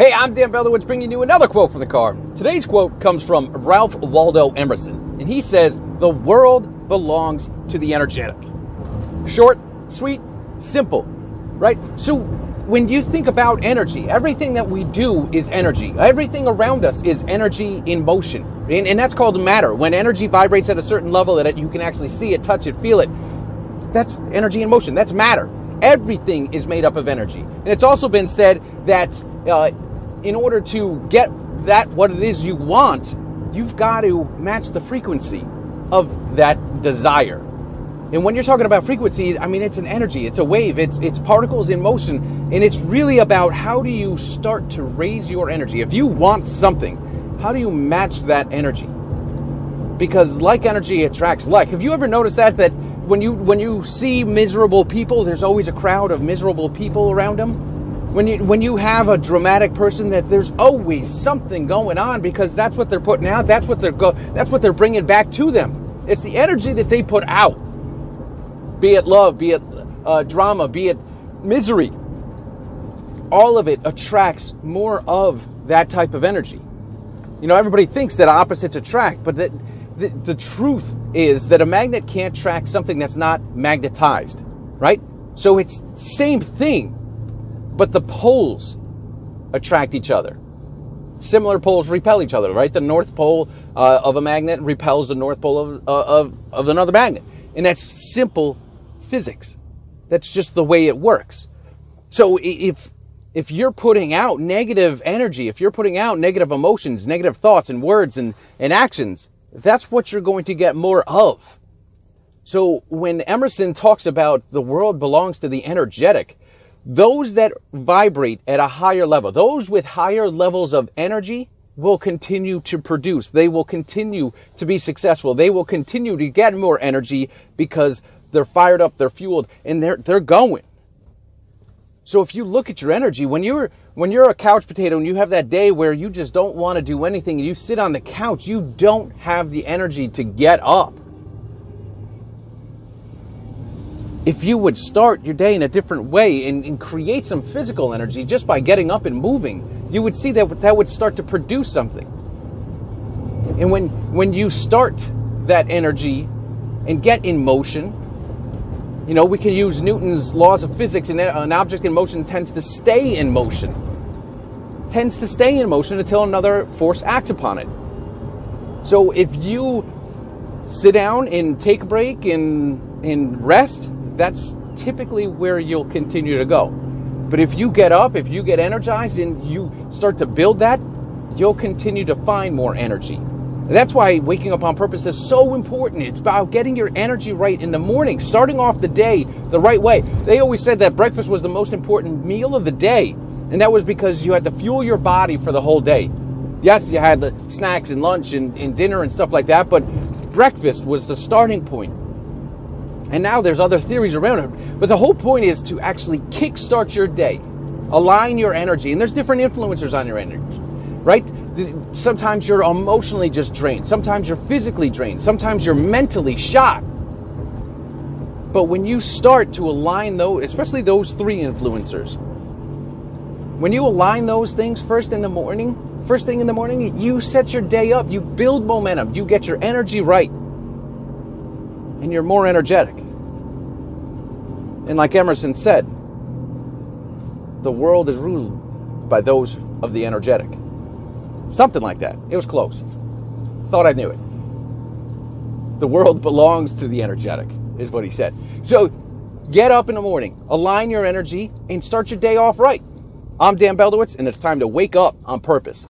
Hey, I'm Dan Beldowitz bringing you another quote from the car. Today's quote comes from Ralph Waldo Emerson, and he says, The world belongs to the energetic. Short, sweet, simple, right? So when you think about energy, everything that we do is energy. Everything around us is energy in motion. And, and that's called matter. When energy vibrates at a certain level that you can actually see it, touch it, feel it, that's energy in motion. That's matter. Everything is made up of energy. And it's also been said that uh, in order to get that what it is you want, you've got to match the frequency of that desire. And when you're talking about frequency, I mean it's an energy, it's a wave, it's it's particles in motion, and it's really about how do you start to raise your energy. If you want something, how do you match that energy? Because like energy attracts like. Have you ever noticed that that when you when you see miserable people, there's always a crowd of miserable people around them? When you when you have a dramatic person that there's always something going on because that's what they're putting out that's what they're go that's what they're bringing back to them. It's the energy that they put out. Be it love be it uh, drama be it misery. All of it attracts more of that type of energy. You know everybody thinks that opposites attract but that the, the truth is that a magnet can't attract something that's not magnetized right? So it's same thing but the poles attract each other. Similar poles repel each other, right? The north pole uh, of a magnet repels the north pole of, uh, of, of another magnet. And that's simple physics. That's just the way it works. So if if you're putting out negative energy, if you're putting out negative emotions, negative thoughts and words and, and actions, that's what you're going to get more of. So when Emerson talks about the world belongs to the energetic, those that vibrate at a higher level, those with higher levels of energy, will continue to produce. They will continue to be successful. They will continue to get more energy because they're fired up, they're fueled, and they're they're going. So if you look at your energy, when you're when you're a couch potato and you have that day where you just don't want to do anything and you sit on the couch, you don't have the energy to get up. If you would start your day in a different way and, and, create some physical energy just by getting up and moving, you would see that that would start to produce something. And when when you start that energy and get in motion, you know, we can use Newton's laws of physics and an object in motion tends to stay in motion. Tends to stay in motion until another force acts upon it. So if you sit down and take a break and and rest, that's typically where you'll continue to go. But if you get up, if you get energized and you start to build that, you'll continue to find more energy. That's why waking up on purpose is so important. It's about getting your energy right in the morning, starting off the day the right way. They always said that breakfast was the most important meal of the day, and that was because you had to fuel your body for the whole day. Yes, you had snacks and lunch and, and dinner and stuff like that, but breakfast was the starting point. And now there's other theories around it. But the whole point is to actually kickstart your day, align your energy. And there's different influencers on your energy, right? Sometimes you're emotionally just drained. Sometimes you're physically drained. Sometimes you're mentally shot. But when you start to align those, especially those three influencers, when you align those things first in the morning, first thing in the morning, you set your day up, you build momentum, you get your energy right and you're more energetic. And like Emerson said, the world is ruled by those of the energetic. Something like that. It was close. Thought I knew it. The world belongs to the energetic, is what he said. So get up in the morning, align your energy, and start your day off right. I'm Dan Beldowitz, and it's time to wake up on purpose.